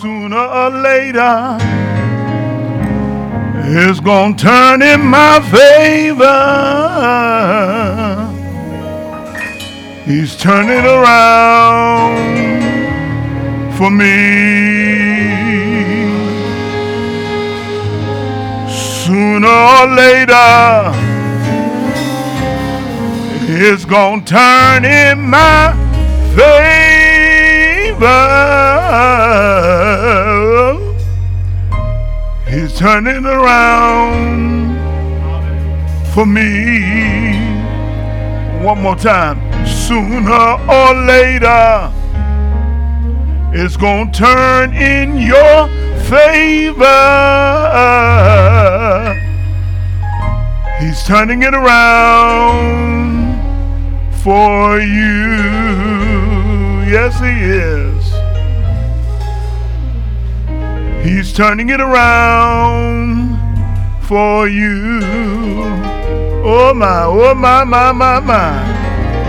sooner or later it's gonna turn in my favor. He's turning around for me. Sooner or later, it's gonna turn in my favor. He's turning around for me. One more time. Sooner or later, it's going to turn in your favor. He's turning it around for you. Yes, He is. He's turning it around for you. Oh my, oh my, my, my, my.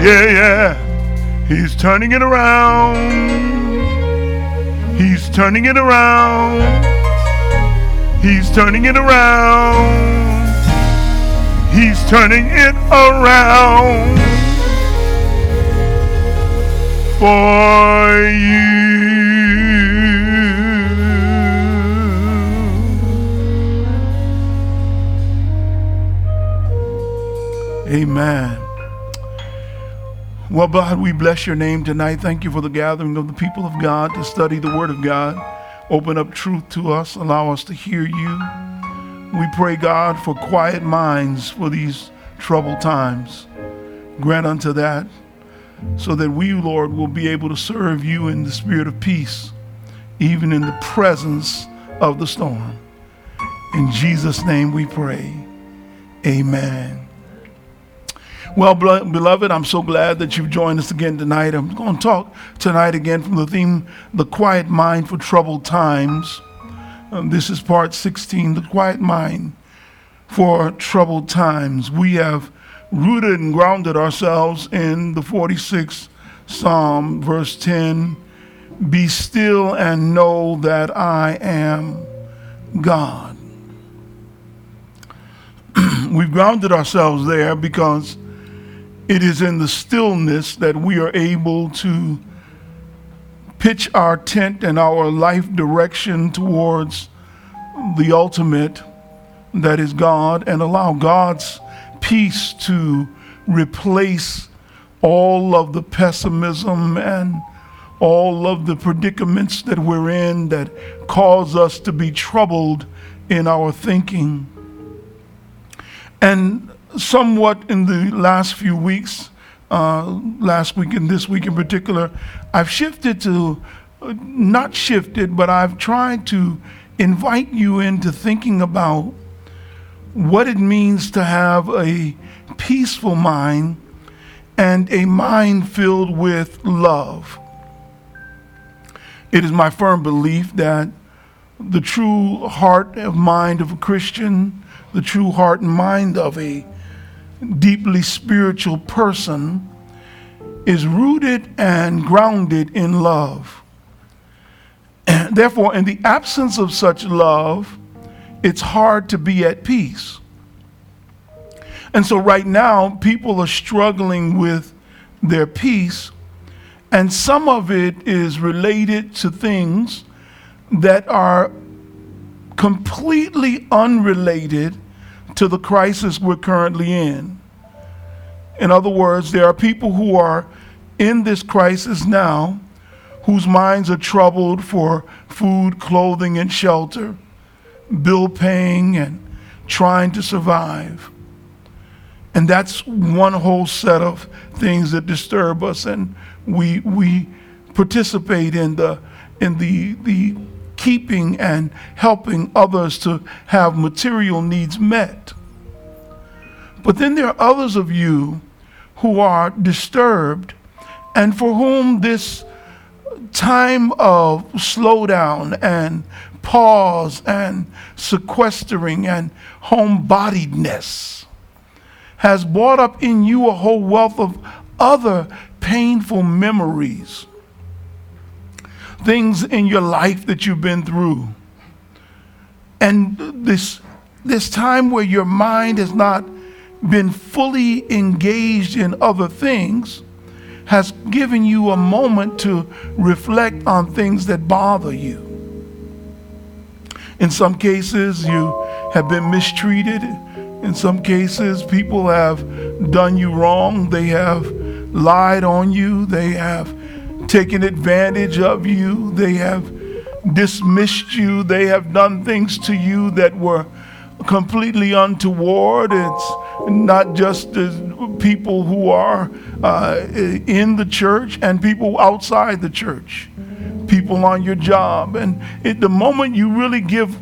Yeah, yeah. He's turning it around. He's turning it around. He's turning it around. He's turning it around for you. Amen. Well, God, we bless your name tonight. Thank you for the gathering of the people of God to study the Word of God. Open up truth to us, allow us to hear you. We pray, God, for quiet minds for these troubled times. Grant unto that, so that we, Lord, will be able to serve you in the spirit of peace, even in the presence of the storm. In Jesus' name we pray. Amen. Well, beloved, I'm so glad that you've joined us again tonight. I'm going to talk tonight again from the theme, The Quiet Mind for Troubled Times. Um, this is part 16, The Quiet Mind for Troubled Times. We have rooted and grounded ourselves in the 46th Psalm, verse 10 Be still and know that I am God. We've grounded ourselves there because it is in the stillness that we are able to pitch our tent and our life direction towards the ultimate that is God and allow God's peace to replace all of the pessimism and all of the predicaments that we're in that cause us to be troubled in our thinking. And somewhat in the last few weeks, uh, last week and this week in particular, I've shifted to, uh, not shifted, but I've tried to invite you into thinking about what it means to have a peaceful mind and a mind filled with love. It is my firm belief that the true heart and mind of a Christian, the true heart and mind of a deeply spiritual person is rooted and grounded in love. And therefore, in the absence of such love, it's hard to be at peace. And so, right now, people are struggling with their peace, and some of it is related to things that are completely unrelated to the crisis we're currently in. In other words, there are people who are in this crisis now whose minds are troubled for food, clothing, and shelter, bill paying, and trying to survive. And that's one whole set of things that disturb us, and we, we participate in the, in the, the keeping and helping others to have material needs met. But then there are others of you who are disturbed and for whom this time of slowdown and pause and sequestering and homebodiedness has brought up in you a whole wealth of other painful memories things in your life that you've been through. And this, this time where your mind has not been fully engaged in other things has given you a moment to reflect on things that bother you. In some cases, you have been mistreated. In some cases, people have done you wrong. They have lied on you. They have taken advantage of you. They have dismissed you. They have done things to you that were completely untoward. It's not just people who are uh, in the church and people outside the church, people on your job. And it, the moment you really give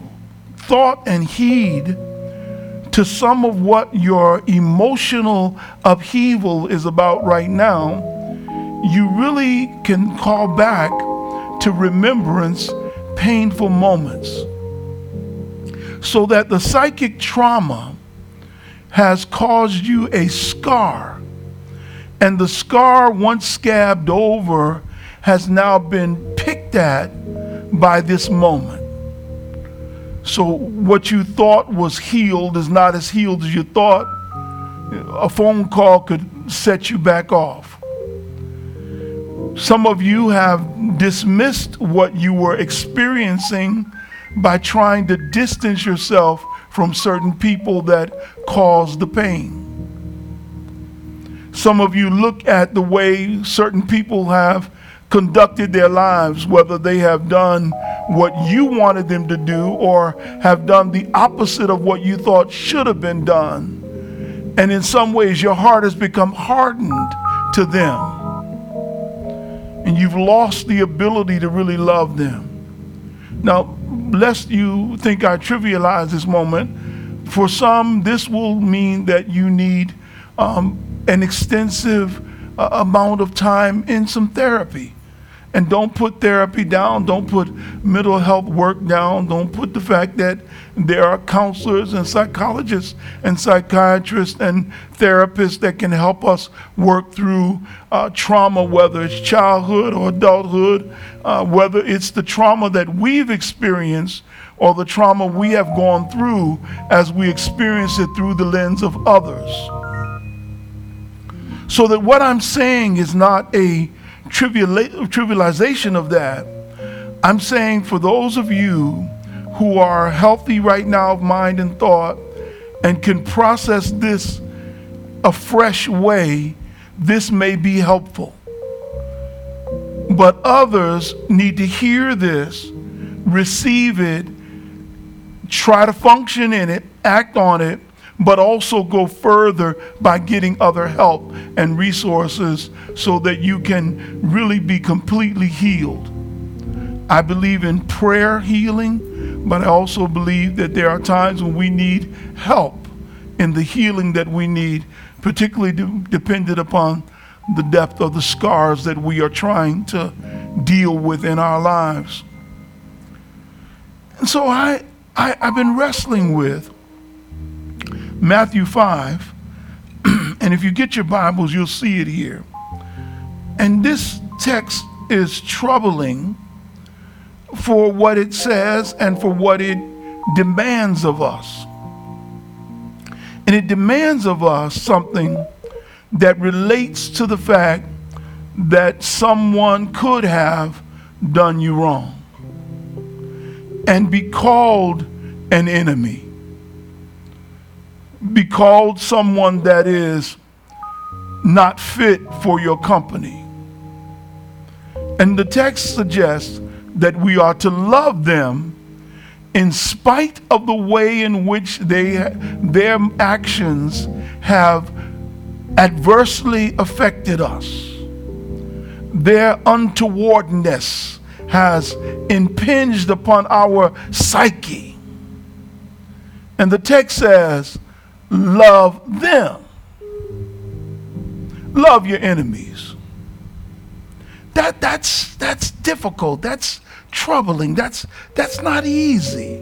thought and heed to some of what your emotional upheaval is about right now, you really can call back to remembrance painful moments so that the psychic trauma has caused you a scar. And the scar, once scabbed over, has now been by this moment. So, what you thought was healed is not as healed as you thought. A phone call could set you back off. Some of you have dismissed what you were experiencing by trying to distance yourself from certain people that caused the pain. Some of you look at the way certain people have conducted their lives, whether they have done what you wanted them to do or have done the opposite of what you thought should have been done. And in some ways, your heart has become hardened to them. And you've lost the ability to really love them. Now, lest you think I trivialize this moment, for some, this will mean that you need um, an extensive uh, amount of time in some therapy. And don't put therapy down. Don't put mental health work down. Don't put the fact that there are counselors and psychologists and psychiatrists and therapists that can help us work through uh, trauma, whether it's childhood or adulthood, uh, whether it's the trauma that we've experienced or the trauma we have gone through as we experience it through the lens of others. So that what I'm saying is not a trivialization of that. I'm saying for those of you who are healthy right now of mind and thought and can process this a fresh way, this may be helpful. But others need to hear this, receive it, try to function in it, act on it, but also go further by getting other help and resources so that you can really be completely healed. I believe in prayer healing, but I also believe that there are times when we need help in the healing that we need, particularly de- dependent upon the depth of the scars that we are trying to deal with in our lives. And so I, I, I've been wrestling with Matthew 5. and if you get your Bibles, you'll see it here. And this text is troubling for what it says and for what it demands of us. And it demands of us something that relates to the fact that someone could have done you wrong and be called an enemy be called someone that is not fit for your company. And the text suggests that we are to love them in spite of the way in which they, their actions have adversely affected us. Their untowardness has impinged upon our psyche. And the text says, love them. Love your enemies. That, that's, that's difficult. That's troubling. That's, that's not easy.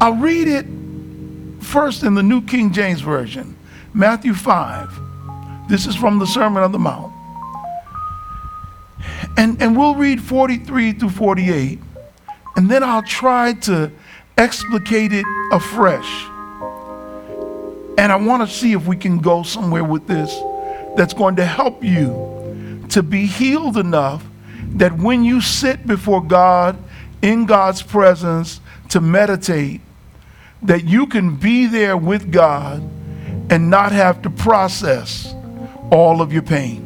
I'll read it first in the New King James Version, Matthew 5. This is from the Sermon on the Mount. And, and we'll read 43 through 48, and then I'll try to explicate it afresh. And I want to see if we can go somewhere with this that's going to help you to be healed enough that when you sit before God in God's presence to meditate, that you can be there with God and not have to process all of your pain.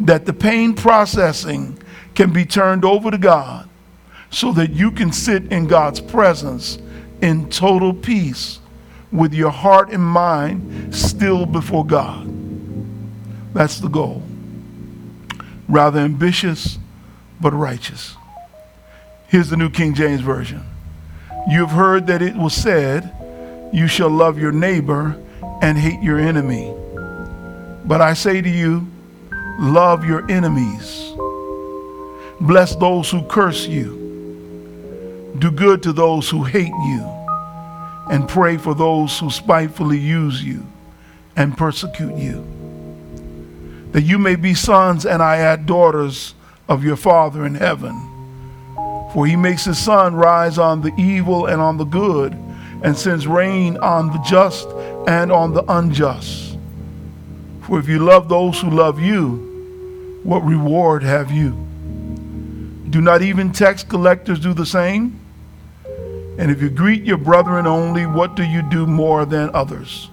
That the pain processing can be turned over to God so that you can sit in God's presence in total peace with your heart and mind still before God. That's the goal. Rather ambitious, but righteous. Here's the New King James Version. You have heard that it was said, You shall love your neighbor and hate your enemy. But I say to you, love your enemies. Bless those who curse you. Do good to those who hate you. And pray for those who spitefully use you and persecute you. That you may be sons and I add daughters of your Father in heaven. For he makes his sun rise on the evil and on the good, and sends rain on the just and on the unjust. For if you love those who love you, what reward have you? Do not even tax collectors do the same? And if you greet your brethren only, what do you do more than others?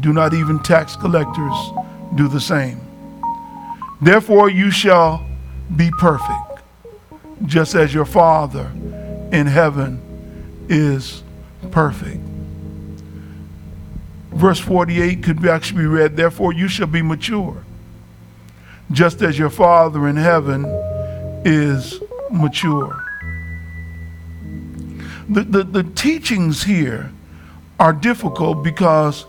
Do not even tax collectors do the same. Therefore, you shall be perfect just as your Father in heaven is perfect. Verse 48 could actually be read, Therefore you shall be mature, just as your Father in heaven is mature. The, the, the teachings here are difficult because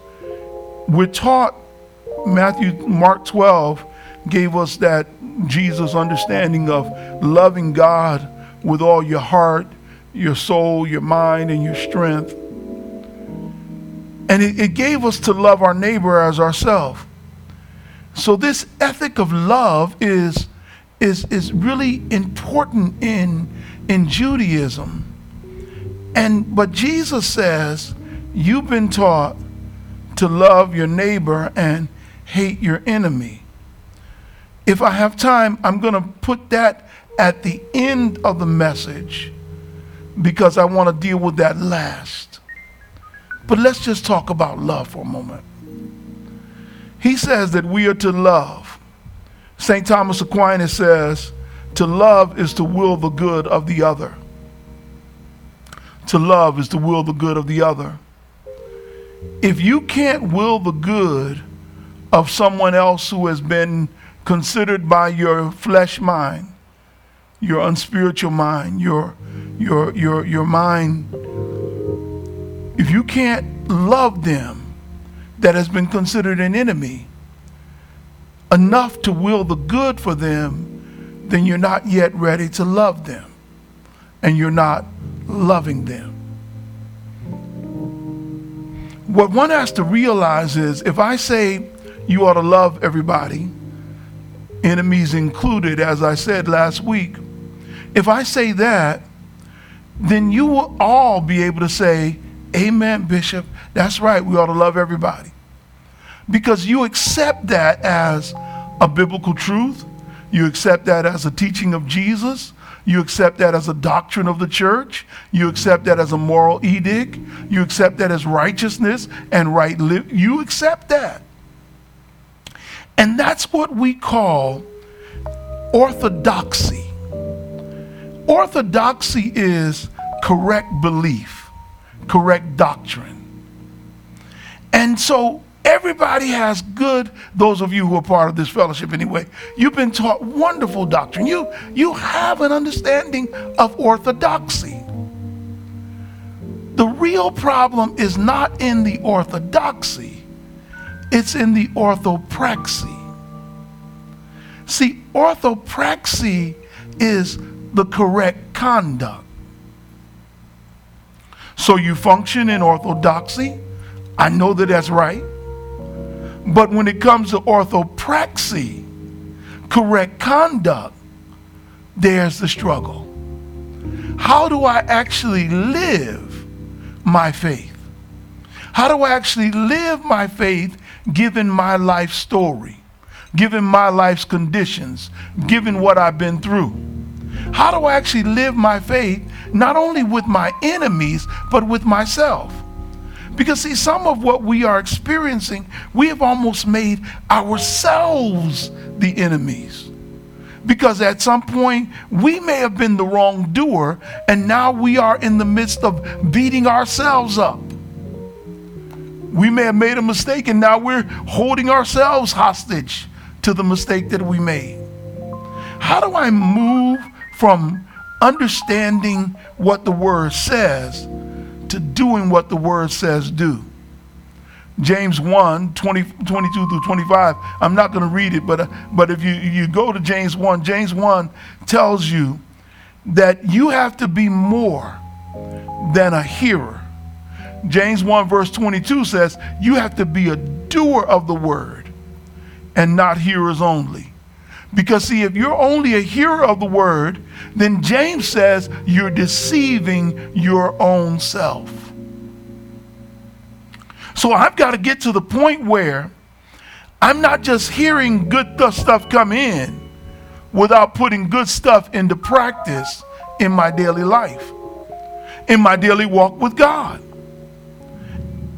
we're taught, Matthew, Mark 12 gave us that Jesus' understanding of loving God with all your heart, your soul, your mind, and your strength. And it, it gave us to love our neighbor as ourselves. So this ethic of love is, is, is really important in, in Judaism. And but Jesus says, you've been taught to love your neighbor and hate your enemy if I have time, I'm going to put that at the end of the message because I want to deal with that last. But let's just talk about love for a moment. He says that we are to love. St. Thomas Aquinas says, to love is to will the good of the other. To love is to will the good of the other. If you can't will the good of someone else who has been considered by your flesh mind, your unspiritual mind, your your your your mind if you can't love them that has been considered an enemy enough to will the good for them, then you're not yet ready to love them. And you're not loving them. What one has to realize is if I say you ought to love everybody, enemies included, as I said last week. If I say that, then you will all be able to say, Amen, Bishop. That's right. We ought to love everybody. Because you accept that as a biblical truth. You accept that as a teaching of Jesus. You accept that as a doctrine of the church. You accept that as a moral edict. You accept that as righteousness and right. You accept that. And that's what we call orthodoxy. Orthodoxy is correct belief, correct doctrine. And so everybody has good, those of you who are part of this fellowship anyway, you've been taught wonderful doctrine. You, you have an understanding of orthodoxy. The real problem is not in the orthodoxy it's in the orthopraxy. See, orthopraxy is the correct conduct. So you function in orthodoxy. I know that that's right. But when it comes to orthopraxy, correct conduct, there's the struggle. How do I actually live my faith? How do I actually live my faith given my life story, given my life's conditions, given what I've been through? How do I actually live my faith not only with my enemies, but with myself? Because, see, some of what we are experiencing, we have almost made ourselves the enemies. Because at some point, we may have been the wrongdoer, and now we are in the midst of beating ourselves up. We may have made a mistake, and now we're holding ourselves hostage to the mistake that we made. How do I move from understanding what the word says to doing what the word says do. James 1, 20, 22 through 25. I'm not going to read it, but, but if you, you go to James 1, James 1 tells you that you have to be more than a hearer. James 1, verse 22 says you have to be a doer of the word and not hearers only. Because, see, if you're only a hearer of the word, then James says you're deceiving your own self. So I've got to get to the point where I'm not just hearing good stuff come in without putting good stuff into practice in my daily life, in my daily walk with God.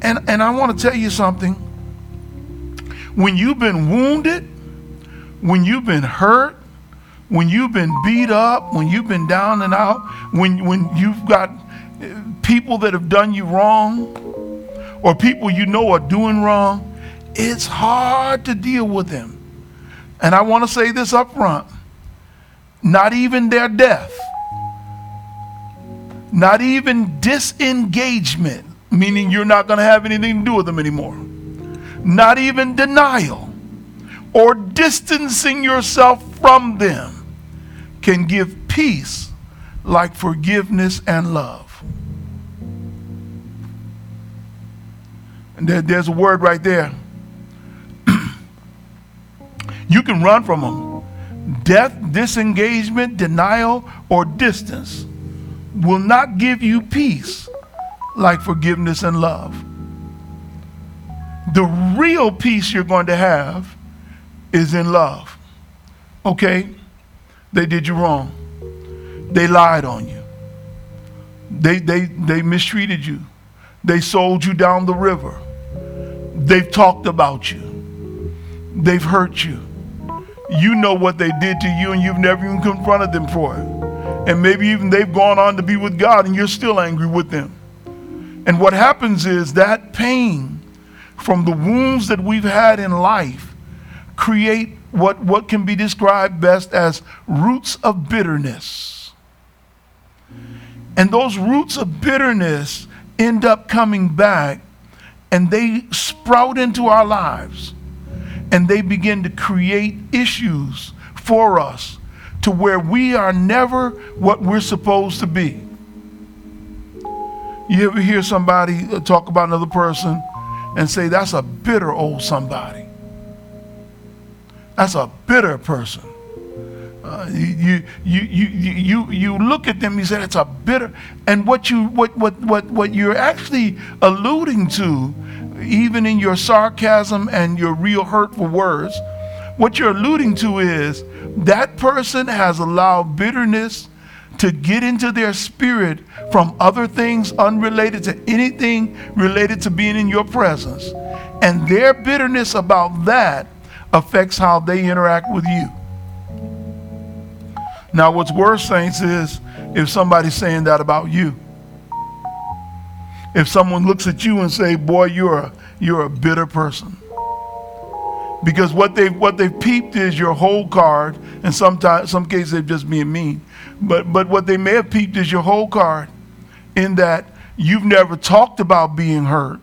And, and I want to tell you something. When you've been wounded, when you've been hurt, when you've been beat up, when you've been down and out, when, when you've got people that have done you wrong, or people you know are doing wrong, it's hard to deal with them. And I want to say this up front not even their death, not even disengagement, meaning you're not going to have anything to do with them anymore, not even denial or distancing yourself from them can give peace like forgiveness and love. And there, there's a word right there. you can run from them. Death, disengagement, denial, or distance will not give you peace like forgiveness and love. The real peace you're going to have is in love. Okay? They did you wrong. They lied on you. They, they, they mistreated you. They sold you down the river. They've talked about you. They've hurt you. You know what they did to you, and you've never even confronted them for it. And maybe even they've gone on to be with God, and you're still angry with them. And what happens is that pain from the wounds that we've had in life create what, what can be described best as roots of bitterness. And those roots of bitterness end up coming back and they sprout into our lives and they begin to create issues for us to where we are never what we're supposed to be. You ever hear somebody uh, talk about another person and say, that's a bitter old somebody? That's a bitter person. Uh, you, you, you, you, you look at them, you say it's a bitter, and what, you, what, what, what, what you're actually alluding to, even in your sarcasm and your real hurtful words, what you're alluding to is that person has allowed bitterness to get into their spirit from other things unrelated to anything related to being in your presence. And their bitterness about that affects how they interact with you. Now, what's worse, saints, is if somebody's saying that about you. If someone looks at you and say, "Boy, you're a you're a bitter person," because what they what they've peeped is your whole card, and sometimes some cases they're just being mean. But but what they may have peeped is your whole card, in that you've never talked about being hurt.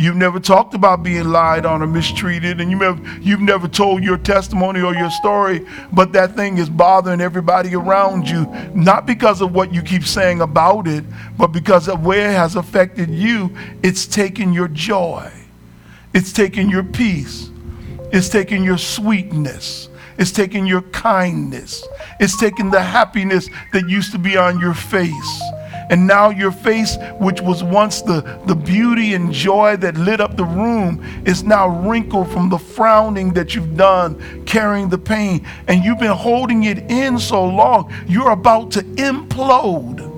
You've never talked about being lied on or mistreated, and you have, you've never told your testimony or your story, but that thing is bothering everybody around you, not because of what you keep saying about it, but because of where it has affected you. It's taken your joy, it's taken your peace, it's taken your sweetness, It's taking your kindness. It's taking the happiness that used to be on your face. And now your face, which was once the, the beauty and joy that lit up the room, is now wrinkled from the frowning that you've done, carrying the pain. And you've been holding it in so long, you're about to implode.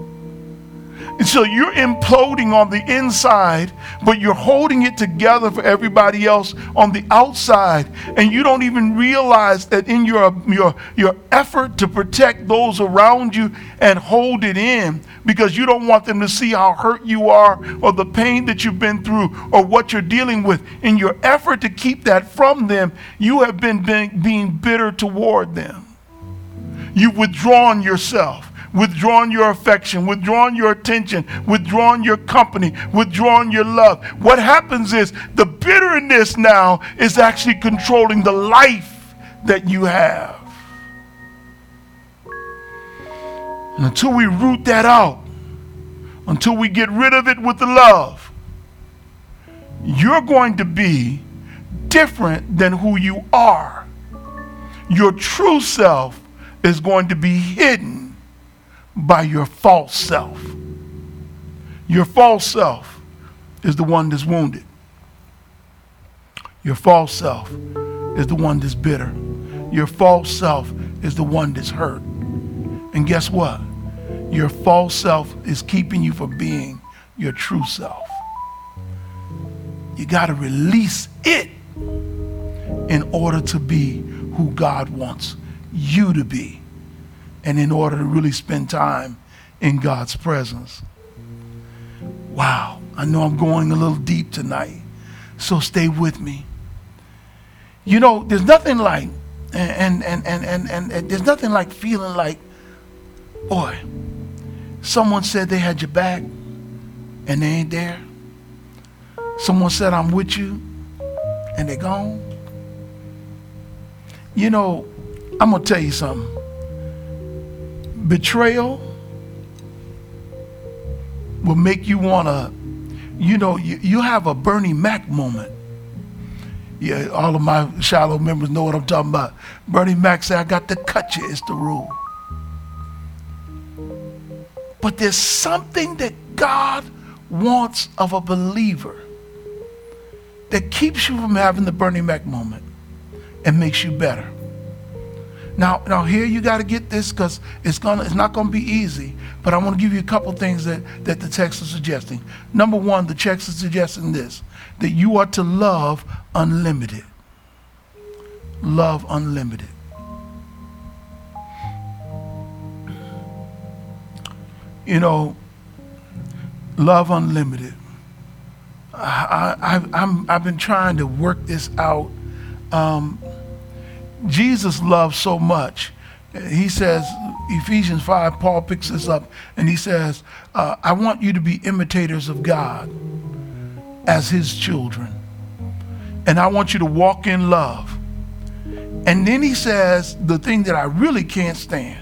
And so you're imploding on the inside, but you're holding it together for everybody else on the outside. And you don't even realize that in your, your, your effort to protect those around you and hold it in, because you don't want them to see how hurt you are or the pain that you've been through or what you're dealing with. In your effort to keep that from them, you have been being, being bitter toward them. You've withdrawn yourself withdrawn your affection, withdrawn your attention, withdrawn your company, withdrawn your love. What happens is the bitterness now is actually controlling the life that you have. Until we root that out, until we get rid of it with the love, you're going to be different than who you are. Your true self is going to be hidden by your false self. Your false self is the one that's wounded. Your false self is the one that's bitter. Your false self is the one that's hurt. And guess what? Your false self is keeping you from being your true self. You got to release it in order to be who God wants you to be and in order to really spend time in God's presence. Wow, I know I'm going a little deep tonight, so stay with me. You know, there's nothing like, and, and, and, and, and, there's nothing like feeling like, boy, someone said they had your back and they ain't there. Someone said, I'm with you, and they're gone. You know, I'm going to tell you something betrayal will make you want to, you know, you, you have a Bernie Mac moment. Yeah, all of my Shiloh members know what I'm talking about. Bernie Mac said, I got to cut you, it's the rule. But there's something that God wants of a believer that keeps you from having the Bernie Mac moment and makes you better. Now, now here you got to get this because it's gonna it's not gonna be easy. But I want to give you a couple things that, that the text is suggesting. Number one, the text is suggesting this that you are to love unlimited. Love unlimited. You know, love unlimited. I, I, I've been trying to work this out. Um, Jesus loves so much. He says, Ephesians 5, Paul picks this up and he says, uh, I want you to be imitators of God as his children. And I want you to walk in love. And then he says, the thing that I really can't stand.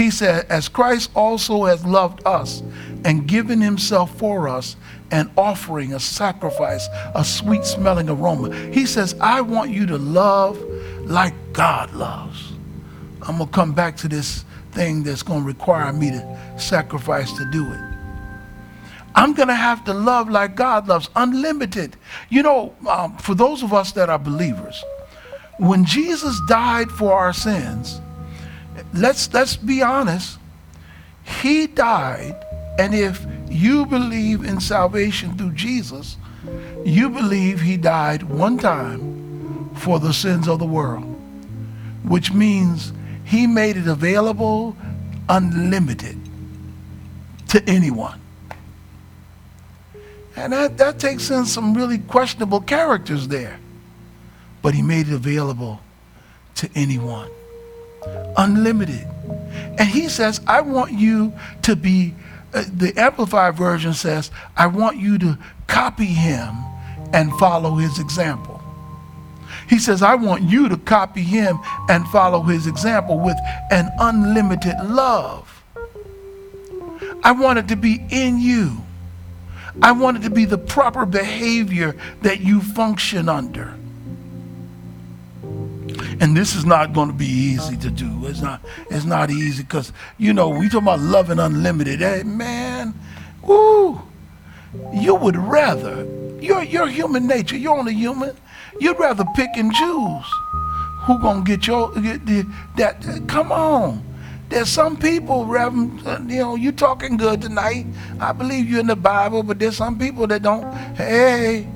He said, as Christ also has loved us and given himself for us, an offering, a sacrifice, a sweet smelling aroma. He says, I want you to love like God loves. I'm going to come back to this thing that's going to require me to sacrifice to do it. I'm going to have to love like God loves, unlimited. You know, um, for those of us that are believers, when Jesus died for our sins, let's, let's be honest, he died, and if you believe in salvation through Jesus, you believe he died one time for the sins of the world, which means he made it available unlimited to anyone. And that, that takes in some really questionable characters there. But he made it available to anyone. Unlimited. And he says, I want you to be, uh, the Amplified Version says, I want you to copy him and follow his example. He says, I want you to copy him and follow his example with an unlimited love. I want it to be in you. I want it to be the proper behavior that you function under. And this is not going to be easy to do. It's not. It's not easy because you know we talk about love and unlimited. Hey, man, woo! You would rather. You're your human nature. You're only human. You'd rather pick and choose who gonna get your get the, that. Come on. There's some people, Reverend, you know, you talking good tonight. I believe you in the Bible, but there's some people that don't. Hey,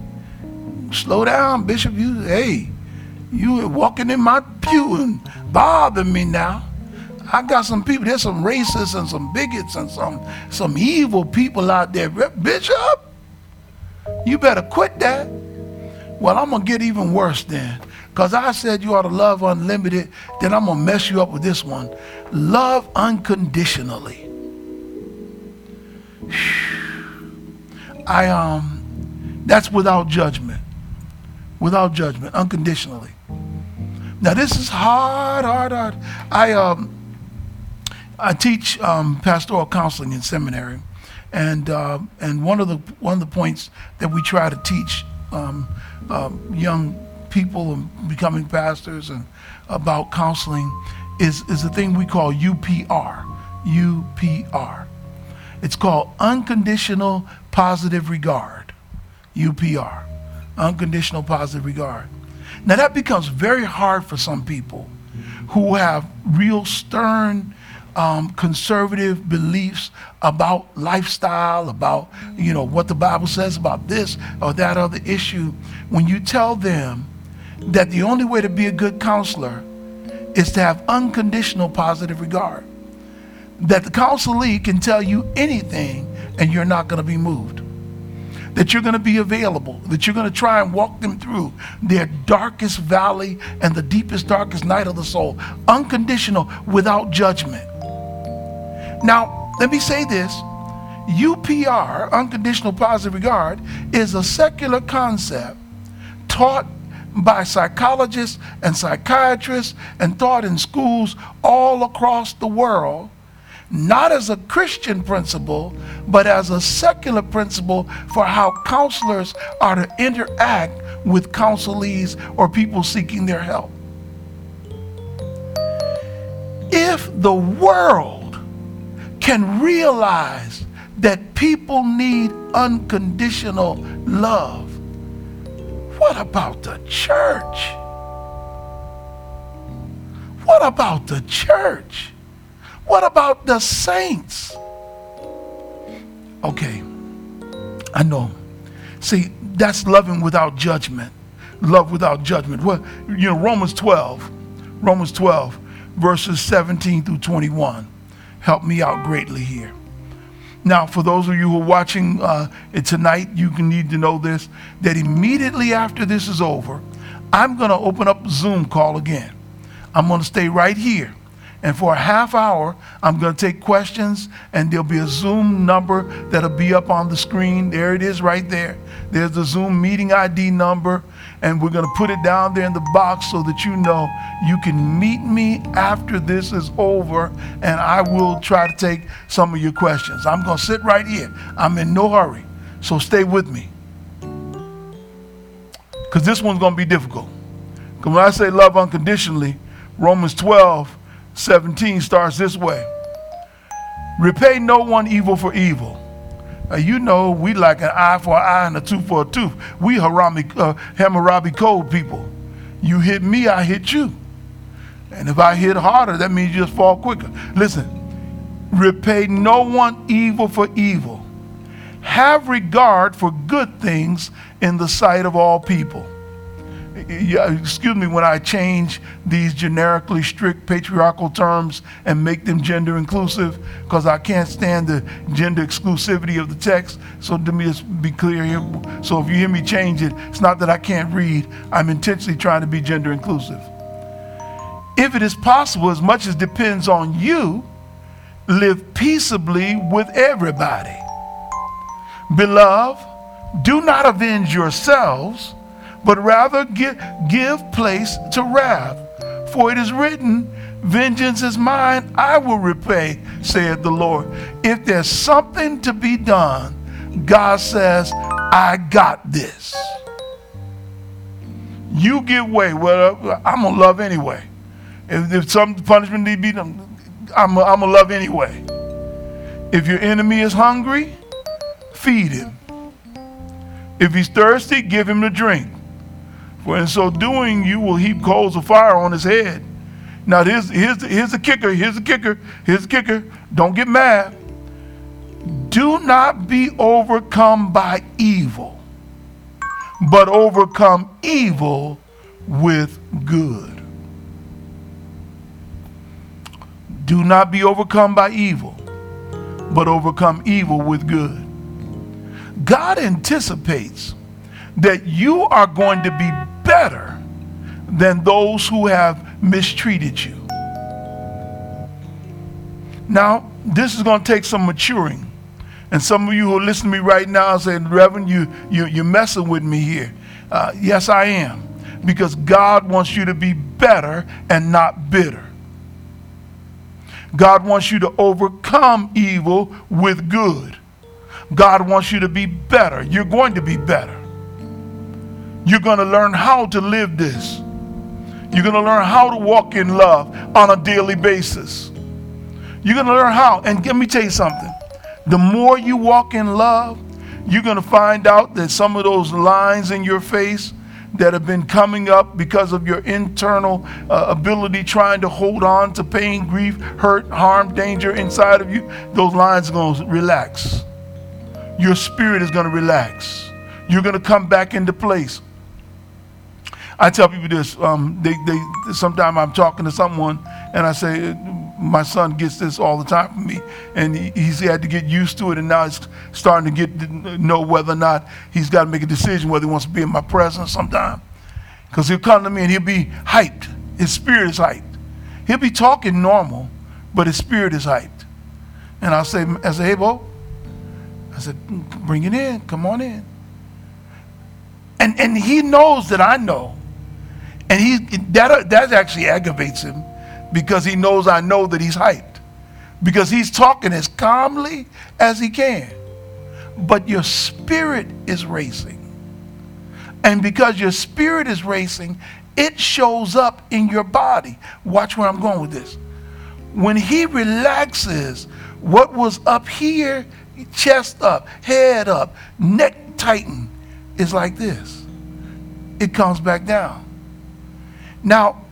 slow down, Bishop. You, hey, you walking in my pew and bothering me now. I got some people, there's some racists and some bigots and some some evil people out there. Bishop, you better quit that. Well, I'm gonna get even worse then. Because I said you ought to love unlimited, then I'm gonna mess you up with this one. Love unconditionally. I um that's without judgment. Without judgment, unconditionally. Now this is hard, hard, hard. I um, I teach um, pastoral counseling in seminary, and uh, and one of the one of the points that we try to teach um, uh, young people becoming pastors and about counseling is is a thing we call UPR. UPR. It's called unconditional positive regard. UPR. Unconditional positive regard. Now, that becomes very hard for some people who have real stern um, conservative beliefs about lifestyle, about you know what the Bible says about this or that other issue. When you tell them that the only way to be a good counselor is to have unconditional positive regard, that the counselee can tell you anything and you're not going to be moved that you're going to be available, that you're going to try and walk them through their darkest valley and the deepest, darkest night of the soul, unconditional, without judgment. Now, let me say this UPR, unconditional positive regard, is a secular concept taught by psychologists and psychiatrists and taught in schools all across the world not as a Christian principle, but as a secular principle for how counselors are to interact with counselees or people seeking their help. If the world can realize that people need unconditional love, what about the church? What about the church? What about the saints? Okay, I know. See, that's loving without judgment. Love without judgment. Well, you know, Romans 12, Romans 12, verses 17 through 21 help me out greatly here. Now, for those of you who are watching uh, tonight, you can need to know this that immediately after this is over, I'm going to open up Zoom call again. I'm going to stay right here and for a half hour, I'm going to take questions, and there'll be a Zoom number that'll be up on the screen. There it is right there. There's the Zoom meeting ID number, and we're going to put it down there in the box so that you know you can meet me after this is over, and I will try to take some of your questions. I'm going to sit right here. I'm in no hurry, so stay with me. Because this one's going to be difficult. Because when I say love unconditionally, Romans 12, 17 starts this way Repay no one evil for evil. Uh, you know, we like an eye for an eye and a tooth for a tooth. We Harami, uh, Hammurabi code people. You hit me, I hit you. And if I hit harder, that means you just fall quicker. Listen, repay no one evil for evil. Have regard for good things in the sight of all people excuse me, when I change these generically strict patriarchal terms and make them gender inclusive, because I can't stand the gender exclusivity of the text. So let me just be clear here. So if you hear me change it, it's not that I can't read, I'm intentionally trying to be gender inclusive. If it is possible, as much as depends on you, live peaceably with everybody. Beloved, do not avenge yourselves but rather give, give place to wrath. For it is written, Vengeance is mine, I will repay, saith the Lord. If there's something to be done, God says, I got this. You give way. Well, uh, I'm going to love anyway. If, if some punishment need be, I'm, I'm going to love anyway. If your enemy is hungry, feed him. If he's thirsty, give him the drink. For in so doing, you will heap coals of fire on his head. Now, here's, here's, here's the kicker. Here's the kicker. Here's the kicker. Don't get mad. Do not be overcome by evil, but overcome evil with good. Do not be overcome by evil, but overcome evil with good. God anticipates that you are going to be better than those who have mistreated you. Now, this is going to take some maturing. And some of you who listen to me right now are saying, Reverend, you, you, you're messing with me here. Uh, yes, I am. Because God wants you to be better and not bitter. God wants you to overcome evil with good. God wants you to be better. You're going to be better. You're going to learn how to live this. You're going to learn how to walk in love on a daily basis. You're going to learn how. And let me tell you something. The more you walk in love, you're going to find out that some of those lines in your face that have been coming up because of your internal uh, ability trying to hold on to pain, grief, hurt, harm, danger inside of you, those lines are going to relax. Your spirit is going to relax. You're going to come back into place. I tell people this. Um, they, they, sometimes I'm talking to someone and I say, my son gets this all the time from me, and he, he's had to get used to it, and now he's starting to get to know whether or not he's got to make a decision whether he wants to be in my presence sometime. Because he'll come to me and he'll be hyped. His spirit is hyped. He'll be talking normal, but his spirit is hyped. And I'll say, I say, hey, Bo, I said, bring it in. Come on in. And, and he knows that I know. And he, that, that actually aggravates him because he knows I know that he's hyped. Because he's talking as calmly as he can. But your spirit is racing. And because your spirit is racing, it shows up in your body. Watch where I'm going with this. When he relaxes, what was up here, chest up, head up, neck tighten, is like this. It comes back down. Now,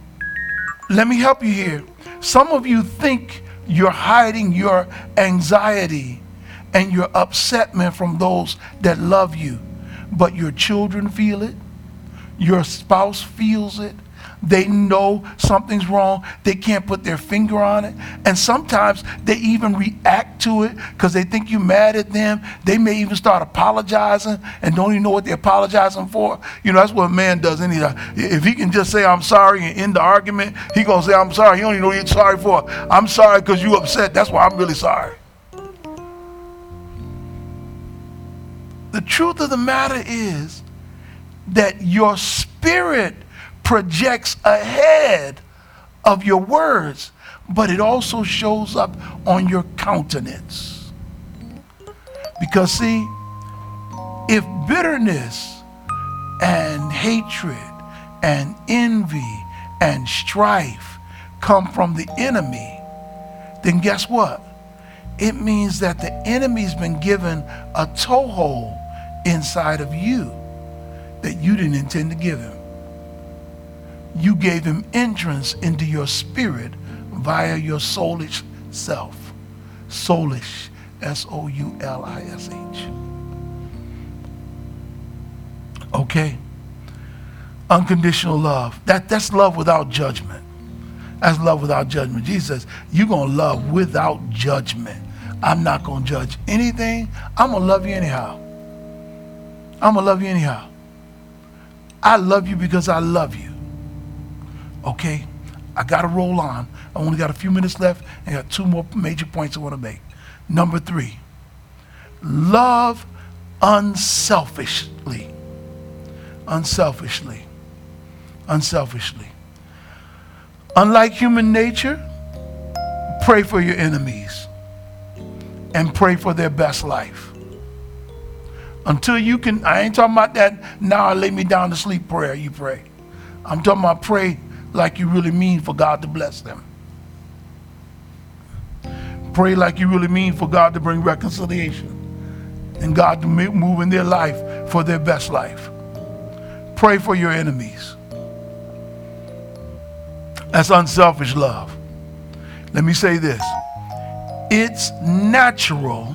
let me help you here. Some of you think you're hiding your anxiety and your upsetment from those that love you, but your children feel it, your spouse feels it, they know something's wrong. They can't put their finger on it. And sometimes they even react to it because they think you're mad at them. They may even start apologizing and don't even know what they're apologizing for. You know, that's what a man does anytime. Uh, if he can just say, I'm sorry and end the argument, he going to say, I'm sorry. He don't even know what he's sorry for. I'm sorry because you upset. That's why I'm really sorry. The truth of the matter is that your spirit projects ahead of your words, but it also shows up on your countenance. Because, see, if bitterness and hatred and envy and strife come from the enemy, then guess what? It means that the enemy's been given a toehold inside of you that you didn't intend to give him you gave him entrance into your spirit via your soulish self. Soulish, S O U L I S H. Okay? Unconditional love. That, that's love without judgment. That's love without judgment. Jesus You're going to love without judgment. I'm not going to judge anything. I'm going to love you anyhow. I'm going to love you anyhow. I love you because I love you. Okay, I got to roll on. I only got a few minutes left and I got two more major points I want to make. Number three, love unselfishly. Unselfishly. Unselfishly. Unlike human nature, pray for your enemies and pray for their best life. Until you can, I ain't talking about that now I lay me down to sleep prayer, you pray. I'm talking about pray like you really mean for God to bless them. Pray like you really mean for God to bring reconciliation and God to move in their life for their best life. Pray for your enemies. That's unselfish love. Let me say this it's natural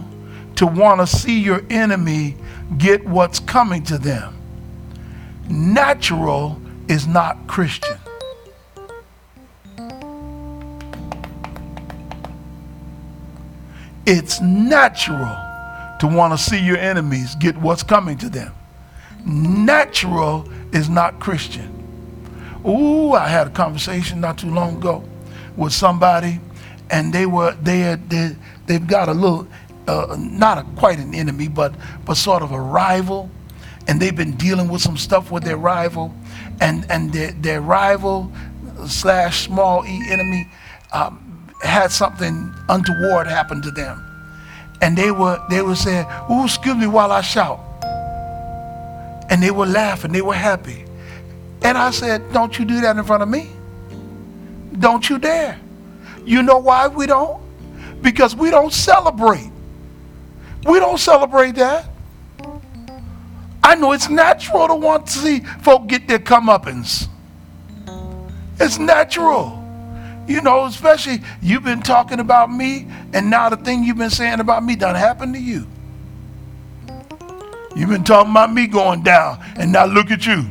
to want to see your enemy get what's coming to them. Natural is not Christian. It's natural to want to see your enemies get what's coming to them. Natural is not Christian. Ooh, I had a conversation not too long ago with somebody, and they were they had they, they've got a little uh, not a, quite an enemy, but but sort of a rival, and they've been dealing with some stuff with their rival, and and their, their rival slash small e enemy um, had something untoward happen to them, and they were they were saying, "Ooh, excuse me while I shout," and they were laughing, they were happy, and I said, "Don't you do that in front of me? Don't you dare!" You know why we don't? Because we don't celebrate. We don't celebrate that. I know it's natural to want to see folk get their comeuppance. It's natural. You know, especially you've been talking about me, and now the thing you've been saying about me done happened to you. You've been talking about me going down, and now look at you.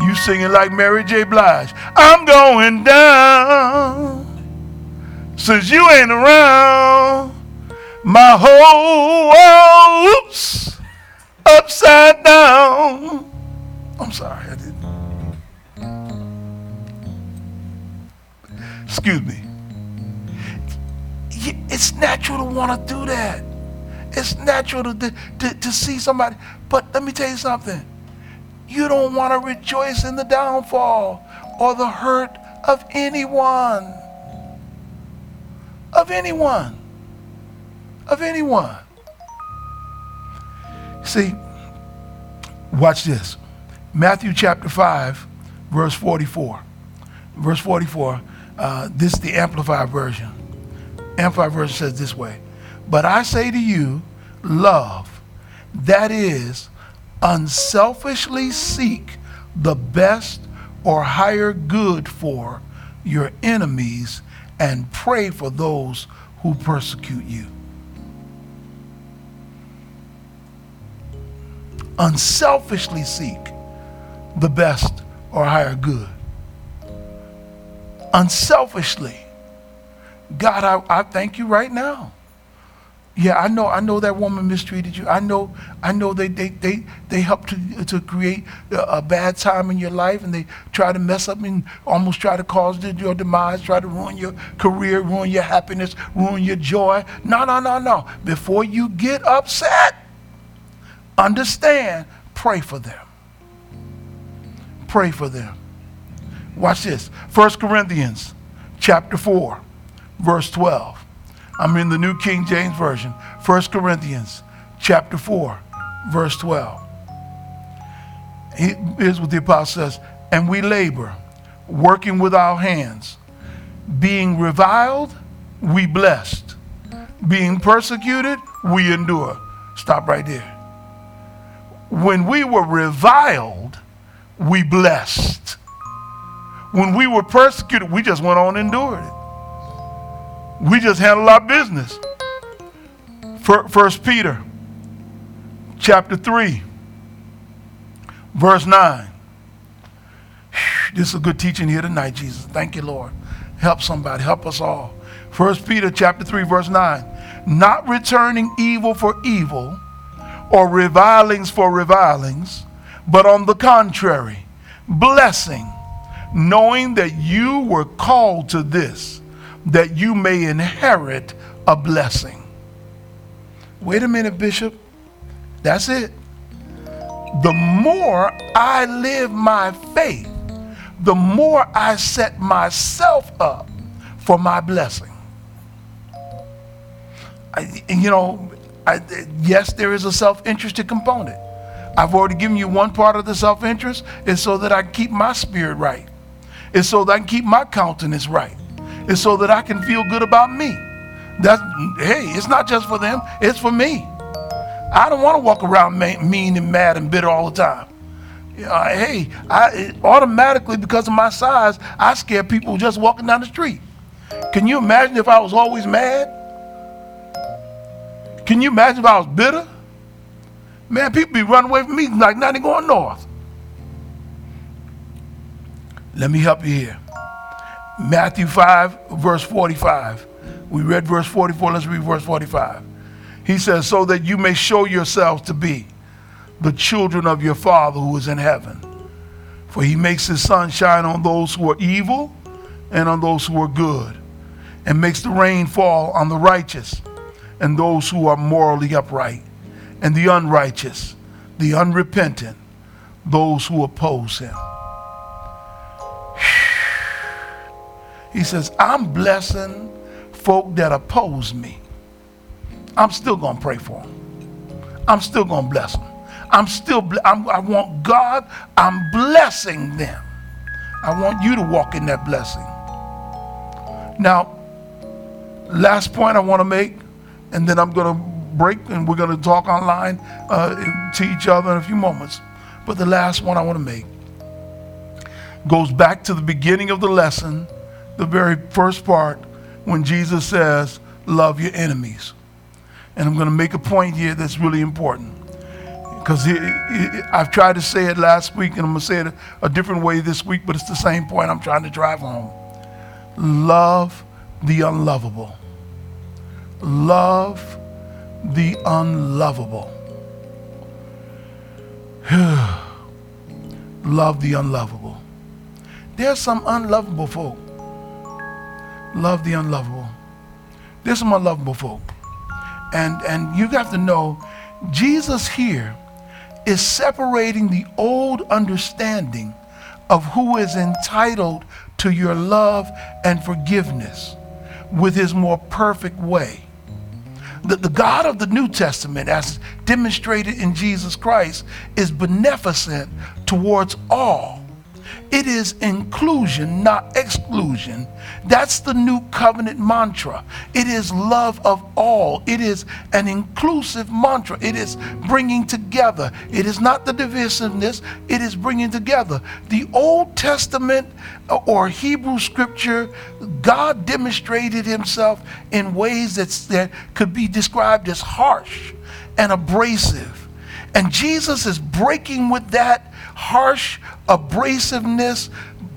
You singing like Mary J. Blige. I'm going down since you ain't around. My whole world's upside down. I'm sorry, Excuse me. It's natural to want to do that. It's natural to, to, to see somebody. But let me tell you something. You don't want to rejoice in the downfall or the hurt of anyone. Of anyone of anyone. See, watch this. Matthew chapter 5, verse 44. Verse 44, uh, this is the Amplified version. Amplified version says this way But I say to you, love, that is, unselfishly seek the best or higher good for your enemies and pray for those who persecute you. unselfishly seek the best or higher good. Unselfishly. God, I, I thank you right now. Yeah, I know. I know that woman mistreated you. I know. I know they they they they helped to to create a, a bad time in your life, and they try to mess up and almost try to cause your demise, try to ruin your career, ruin your happiness, ruin your joy. No, no, no, no. Before you get upset, understand, pray for them. Pray for them. Watch this. 1 Corinthians chapter 4, verse 12. I'm in the New King James Version. 1 Corinthians chapter 4, verse 12. Here's what the apostle says. And we labor, working with our hands, being reviled, we blessed, being persecuted, we endure. Stop right there when we were reviled, we blessed. When we were persecuted, we just went on and endured it. We just handled our business. First Peter chapter 3, verse 9. This is a good teaching here tonight, Jesus. Thank you, Lord. Help somebody, help us all. First Peter chapter 3, verse 9. Not returning evil for evil or revilings for revilings, but on the contrary, blessing, knowing that you were called to this, that you may inherit a blessing. Wait a minute, Bishop. That's it. The more I live my faith, the more I set myself up for my blessing. I, you know, I, yes, there is a self interested component. I've already given you one part of the self interest, is so that I keep my spirit right. It's so that I can keep my countenance right. It's so that I can feel good about me. That's hey, it's not just for them, it's for me. I don't want to walk around mean and mad and bitter all the time. Uh, hey, I automatically because of my size, I scare people just walking down the street. Can you imagine if I was always mad? Can you imagine if I was bitter? Man, people be running away from me like nothing going north. Let me help you here. Matthew 5, verse 45. We read verse 44. Let's read verse 45. He says, So that you may show yourselves to be the children of your Father who is in heaven. For he makes his sun shine on those who are evil and on those who are good, and makes the rain fall on the righteous and those who are morally upright, and the unrighteous, the unrepentant, those who oppose him. He says, I'm blessing folk that oppose me. I'm still going to pray for them. I'm still going to bless them. I'm still, I'm, I want God, I'm blessing them. I want you to walk in that blessing. Now, last point I want to make, and then I'm going to break and we're going to talk online uh, to each other in a few moments. But the last one I want to make goes back to the beginning of the lesson, the very first part, when Jesus says, Love your enemies. And I'm going to make a point here that's really important. Because I've tried to say it last week, and I'm going to say it a, different way this week, but it's the same point I'm trying to drive home. Love the unlovable. Love the unlovable. Love the unlovable. There's some unlovable folk. Love the unlovable. There's some unlovable folk. And, and you have got to know, Jesus here is separating the old understanding of who is entitled to your love and forgiveness with his more perfect way. The, the God of the New Testament, as demonstrated in Jesus Christ, is beneficent towards all it is inclusion, not exclusion. That's the new covenant mantra. It is love of all. It is an inclusive mantra. It is bringing together. It is not the divisiveness, it is bringing together. The Old Testament uh, or Hebrew scripture, God demonstrated himself in ways that, that could be described as harsh and abrasive. And Jesus is breaking with that harsh abrasiveness,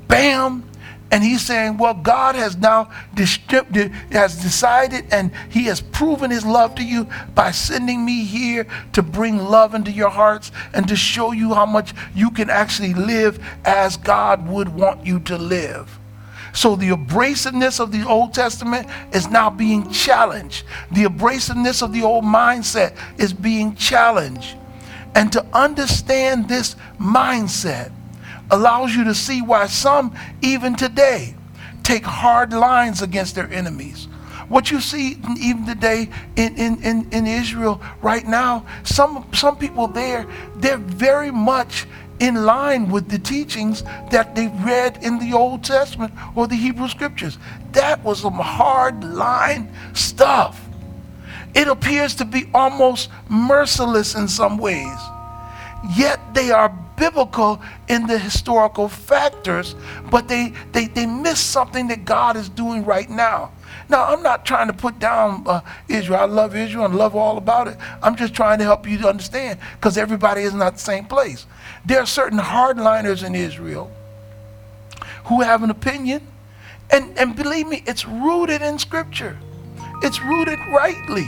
bam. And he's saying, well, God has now has decided and he has proven his love to you by sending me here to bring love into your hearts and to show you how much you can actually live as God would want you to live. So the abrasiveness of the Old Testament is now being challenged. The abrasiveness of the old mindset is being challenged. And to understand this mindset allows you to see why some, even today, take hard lines against their enemies. What you see even today in, in, in, in Israel right now, some, some people there, they're very much in line with the teachings that they read in the Old Testament or the Hebrew Scriptures. That was some hard line stuff. It appears to be almost merciless in some ways. Yet they are biblical in the historical factors, but they, they, they miss something that God is doing right now. Now, I'm not trying to put down uh, Israel. I love Israel and love all about it. I'm just trying to help you to understand because everybody is not the same place. There are certain hardliners in Israel who have an opinion, and, and believe me, it's rooted in Scripture, it's rooted rightly.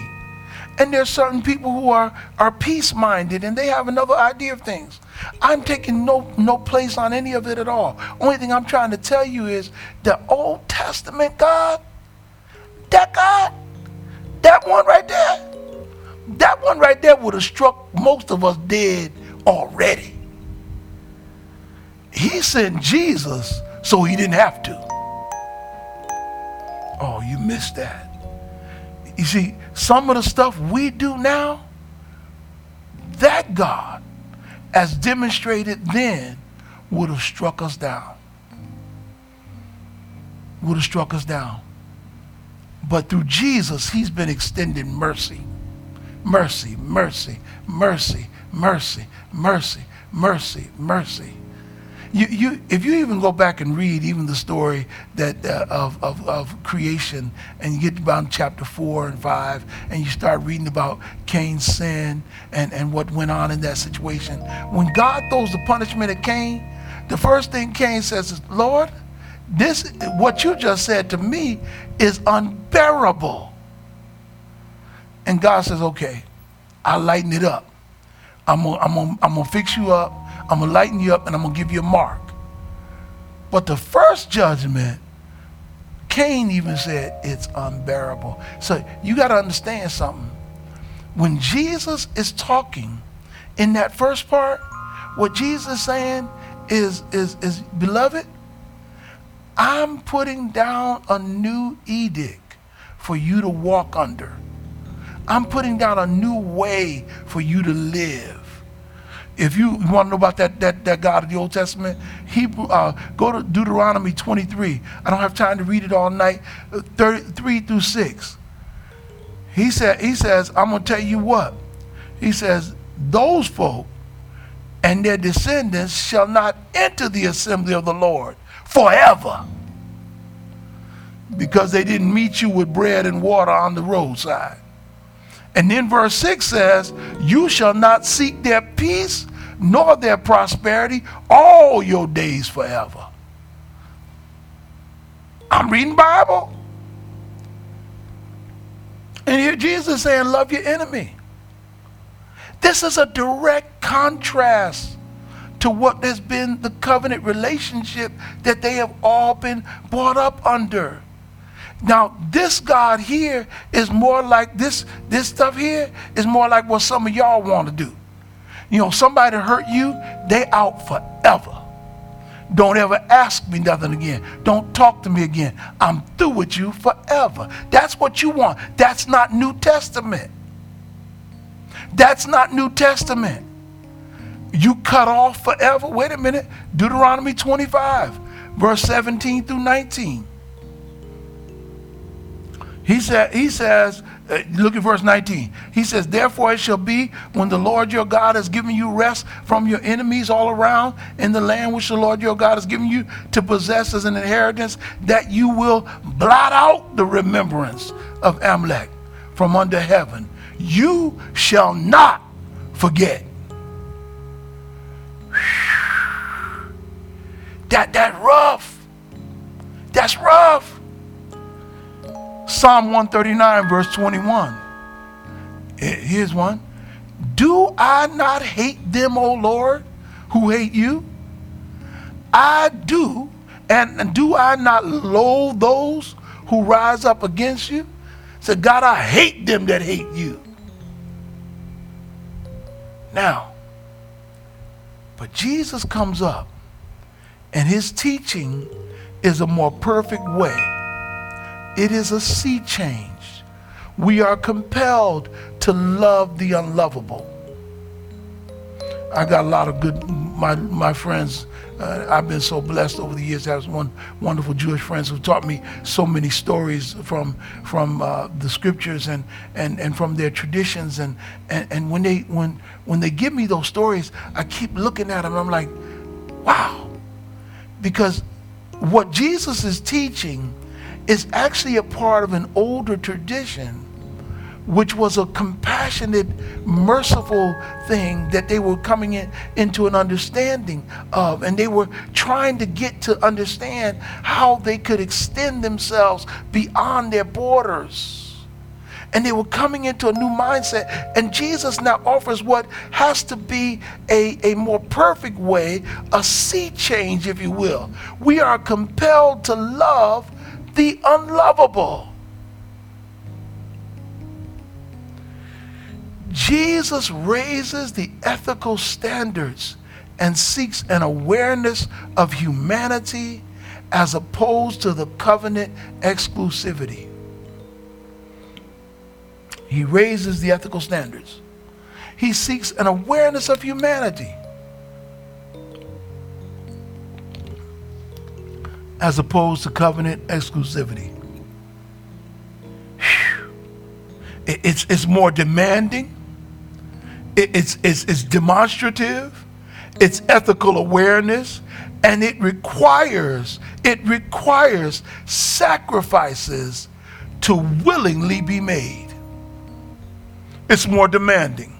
And there's certain people who are, are peace-minded and they have another idea of things. I'm taking no, no place on any of it at all. Only thing I'm trying to tell you is the Old Testament God, that God, that one right there, that one right there would have struck most of us dead already. He sent Jesus so he didn't have to. Oh, you missed that. You see, some of the stuff we do now, that God as demonstrated then, would have struck us down. Would have struck us down. But through Jesus, he's been extending mercy. Mercy, mercy, mercy, mercy, mercy, mercy, mercy. You, you, if you even go back and read even the story that uh, of, of, of creation, and you get to about chapter four and five, and you start reading about Cain's sin and, and what went on in that situation. When God throws the punishment at Cain, the first thing Cain says is, Lord, this what you just said to me is unbearable. And God says, okay, I'll lighten it up. I'm gonna, I'm gonna, I'm gonna fix you up. I'm gonna lighten you up and I'm gonna give you a mark. But the first judgment, Cain even said it's unbearable. So you got to understand something. When Jesus is talking in that first part, what Jesus is saying is, is, is beloved, I'm putting down a new edict for you to walk under. I'm putting down a new way for you to live. If you want to know about that, that, that God of the Old Testament, Hebrew, uh, go to Deuteronomy 23. I don't have time to read it all night. Uh, 33 through 6. He, said, he says, I'm going to tell you what. He says, those folk and their descendants shall not enter the assembly of the Lord forever because they didn't meet you with bread and water on the roadside. And then verse 6 says, You shall not seek their peace nor their prosperity all your days forever. I'm reading Bible. And here Jesus is saying, Love your enemy. This is a direct contrast to what has been the covenant relationship that they have all been brought up under. Now, this God here is more like this, this stuff here is more like what some of y'all want to do. You know, somebody hurt you, they out forever. Don't ever ask me nothing again. Don't talk to me again. I'm through with you forever. That's what you want. That's not New Testament. That's not New Testament. You cut off forever. Wait a minute. Deuteronomy 25, verse 17 through 19. He he says, uh, look at verse 19. He says, Therefore it shall be when the Lord your God has given you rest from your enemies all around in the land which the Lord your God has given you to possess as an inheritance, that you will blot out the remembrance of Amalek from under heaven. You shall not forget. That that rough. That's rough. Psalm 139, verse 21. Here's one. Do I not hate them, O Lord, who hate you? I do. And do I not loathe those who rise up against you? Said, God, I hate them that hate you. Now, but Jesus comes up, and his teaching is a more perfect way it is a sea change. We are compelled to love the unlovable. I got a lot of good, my, my friends, uh, I've been so blessed over the years to have one wonderful Jewish friends who taught me so many stories from, from uh, the scriptures and, and, and from their traditions. And, and, and when, they, when, when they give me those stories, I keep looking at them I'm like, wow. Because what Jesus is teaching is actually a part of an older tradition which was a compassionate, merciful thing that they were coming in, into an understanding of. And they were trying to get to understand how they could extend themselves beyond their borders. And they were coming into a new mindset. And Jesus now offers what has to be a, a more perfect way, a sea change, if you will. We are compelled to love the unlovable. Jesus raises the ethical standards and seeks an awareness of humanity as opposed to the covenant exclusivity. He raises the ethical standards. He seeks an awareness of humanity as opposed to covenant exclusivity. It's, it's more demanding, it's, it's, it's demonstrative, it's ethical awareness, and it requires, it requires sacrifices to willingly be made. It's more demanding.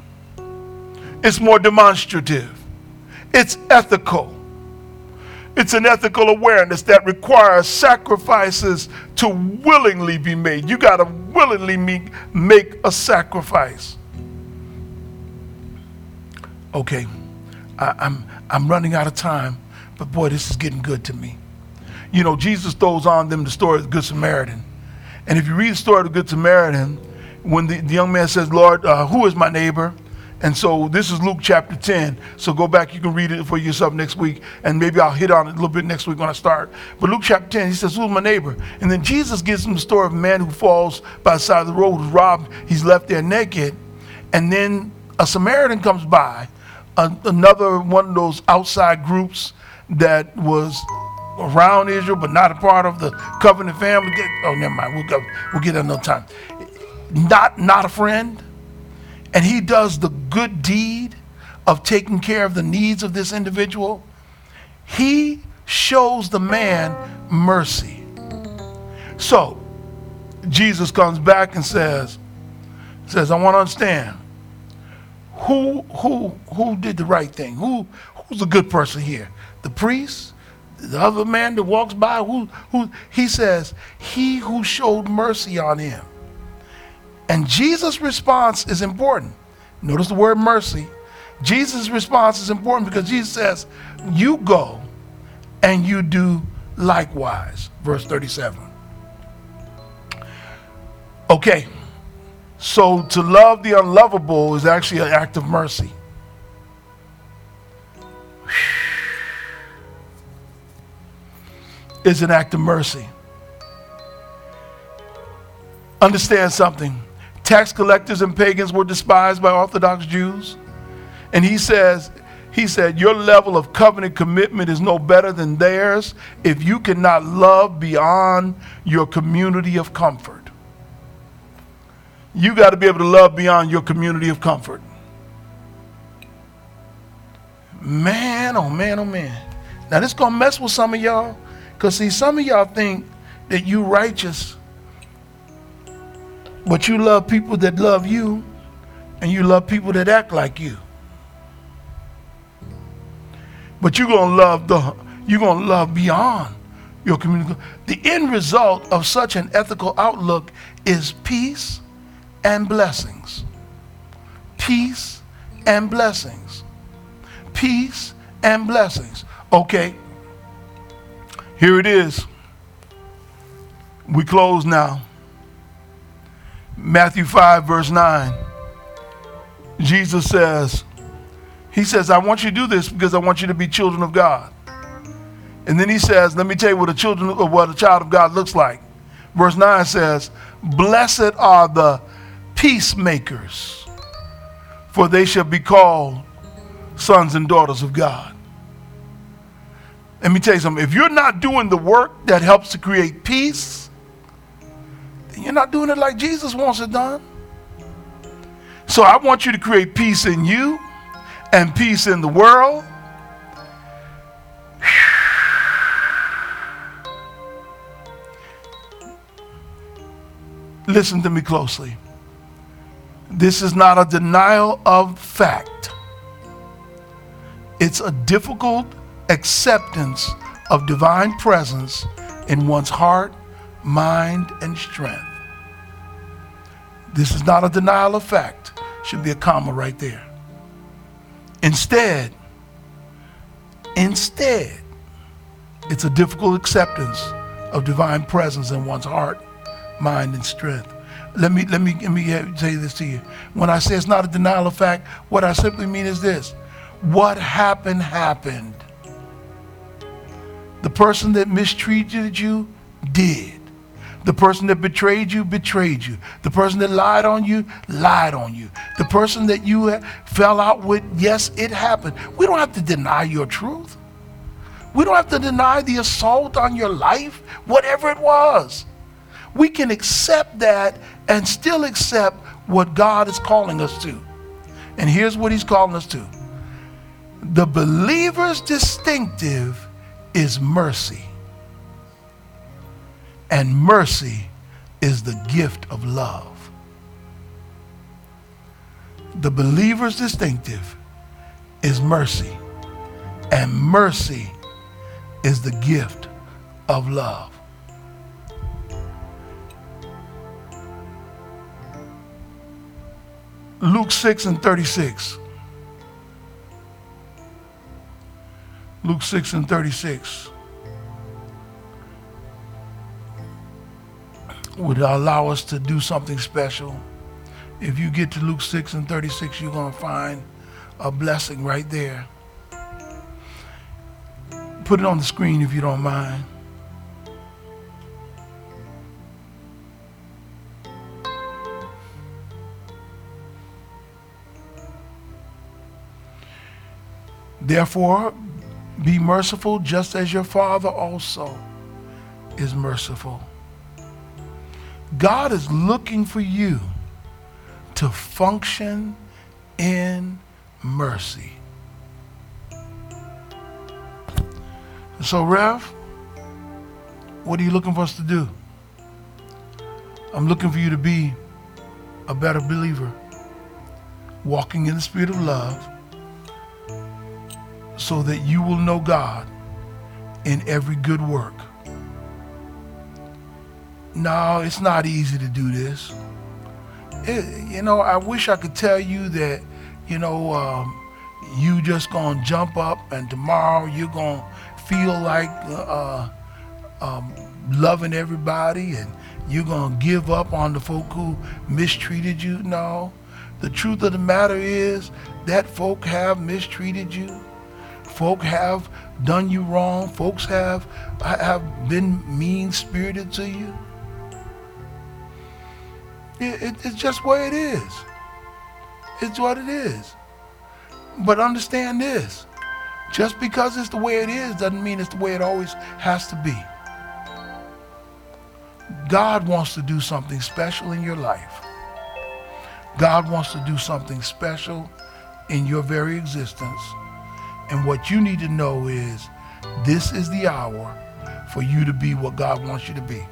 It's more demonstrative. It's ethical. It's an ethical awareness that requires sacrifices to willingly be made. You got to willingly make, a sacrifice. Okay, I, I'm, I'm running out of time, but boy, this is getting good to me. You know, Jesus throws on them the story of the Good Samaritan. And if you read the story of the Good Samaritan, when the, the young man says, Lord, uh, who is my neighbor? And so this is Luke chapter 10. So go back, you can read it for yourself next week, and maybe I'll hit on it a little bit next week when I start. But Luke chapter 10, he says, Who's my neighbor? And then Jesus gives him the story of a man who falls by the side of the road, who's robbed, he's left there naked. And then a Samaritan comes by, a, another one of those outside groups that was around Israel, but not a part of the covenant family. oh, never mind. We'll, go, we'll get another time. Not, not a friend and he does the good deed of taking care of the needs of this individual, he shows the man mercy. So, Jesus comes back and says, says, I want to understand who who who did the right thing? Who who's a good person here? The priest? The other man that walks by? Who who he says, he who showed mercy on him. And Jesus' response is important. Notice the word mercy. Jesus' response is important because Jesus says, You go and you do likewise. Verse 37. Okay, so to love the unlovable is actually an act of mercy. Is an act of mercy. Understand something tax collectors and pagans were despised by Orthodox Jews. And he says, he said, Your level of covenant commitment is no better than theirs if you cannot love beyond your community of comfort. You got to be able to love beyond your community of comfort. Man, oh man, oh man. Now, this going to mess with some of y'all. Because, see, some of y'all think that you righteous but you love people that love you, and you love people that act like you. But you're gonna love the you're gonna love beyond your community. The end result of such an ethical outlook is peace and blessings. Peace and blessings. Peace and blessings. Okay. Here it is. We close now. Matthew 5, verse 9. Jesus says, He says, I want you to do this because I want you to be children of God. And then he says, Let me tell you what a children of what a child of God looks like. Verse 9 says, Blessed are the peacemakers, for they shall be called sons and daughters of God. Let me tell you something. If you're not doing the work that helps to create peace, you're not doing it like Jesus wants it done. So I want you to create peace in you and peace in the world. Listen to me closely. This is not a denial of fact. It's a difficult acceptance of divine presence in one's heart mind, and strength. This is not a denial of fact. Should be a comma right there. Instead, instead, it's a difficult acceptance of divine presence in one's heart, mind, and strength. Let me let me let me say this to you. When I say it's not a denial of fact, what I simply mean is this: what happened happened. The person that mistreated you did. The person that betrayed you betrayed you. The person that lied on you lied on you. The person that you fell out with, yes, it happened. We don't have to deny your truth. We don't have to deny the assault on your life, whatever it was. We can accept that and still accept what God is calling us to. And here's what He's calling us to the believer's distinctive is mercy. And mercy is the gift of love. The believer's distinctive is mercy. And mercy is the gift of love. Luke 6 and 36. Luke 6 and 36 would allow us to do something special. If you get to Luke 6 and 36, you're going to find a blessing right there. Put it on the screen if you don't mind. Therefore, be merciful just as your Father also is merciful. God is looking for you to function in mercy. So, Rev, what are you looking for us to do? I'm looking for you to be a better believer, walking in the spirit of love so that you will know God in every good work. No, it's not easy to do this. It, you know, I wish I could tell you that, you know, um, you just gonna jump up and tomorrow you're gonna feel like uh, um, loving everybody and you're gonna give up on the folk who mistreated you. No, the truth of the matter is that folk have mistreated you folk have done you wrong. Folks have have been mean spirited to you. It, it, it's just what it is. It's what it is. But understand this. Just because it's the way it is doesn't mean it's the way it always has to be. God wants to do something special in your life. God wants to do something special in your very existence. And what you need to know is this is the hour for you to be what God wants you to be.